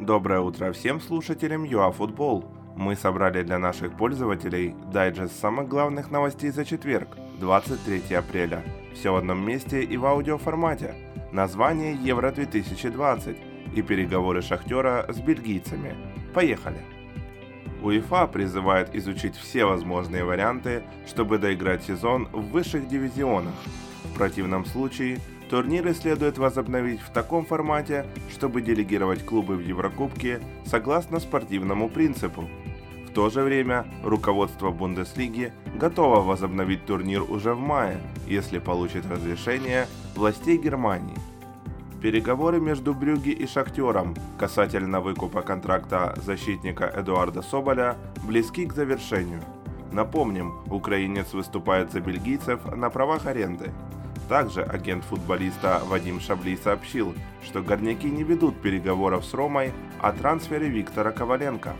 Доброе утро всем слушателям ЮАФутбол. Мы собрали для наших пользователей дайджест самых главных новостей за четверг, 23 апреля. Все в одном месте и в аудиоформате. Название Евро-2020 и переговоры Шахтера с бельгийцами. Поехали! УЕФА призывает изучить все возможные варианты, чтобы доиграть сезон в высших дивизионах. В противном случае турниры следует возобновить в таком формате, чтобы делегировать клубы в Еврокубке согласно спортивному принципу. В то же время руководство Бундеслиги готово возобновить турнир уже в мае, если получит разрешение властей Германии. Переговоры между Брюги и Шахтером касательно выкупа контракта защитника Эдуарда Соболя близки к завершению. Напомним, украинец выступает за бельгийцев на правах аренды. Также агент футболиста Вадим Шабли сообщил, что горняки не ведут переговоров с Ромой о трансфере Виктора Коваленко.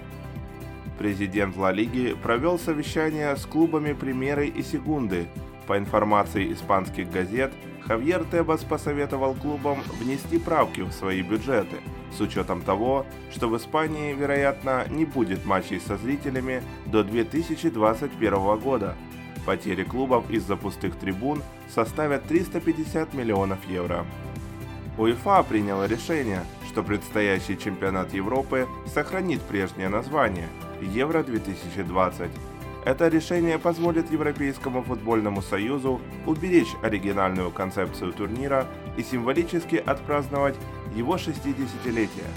Президент Ла Лиги провел совещание с клубами Примеры и Сегунды. По информации испанских газет, Хавьер Тебас посоветовал клубам внести правки в свои бюджеты, с учетом того, что в Испании, вероятно, не будет матчей со зрителями до 2021 года. Потери клубов из-за пустых трибун составят 350 миллионов евро. УЕФА приняла решение, что предстоящий чемпионат Европы сохранит прежнее название – Евро-2020 это решение позволит Европейскому футбольному союзу уберечь оригинальную концепцию турнира и символически отпраздновать его 60-летие.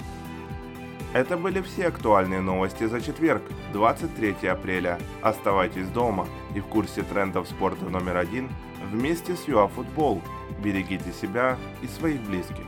Это были все актуальные новости за четверг, 23 апреля. Оставайтесь дома и в курсе трендов спорта номер один вместе с ЮАФутбол. Берегите себя и своих близких.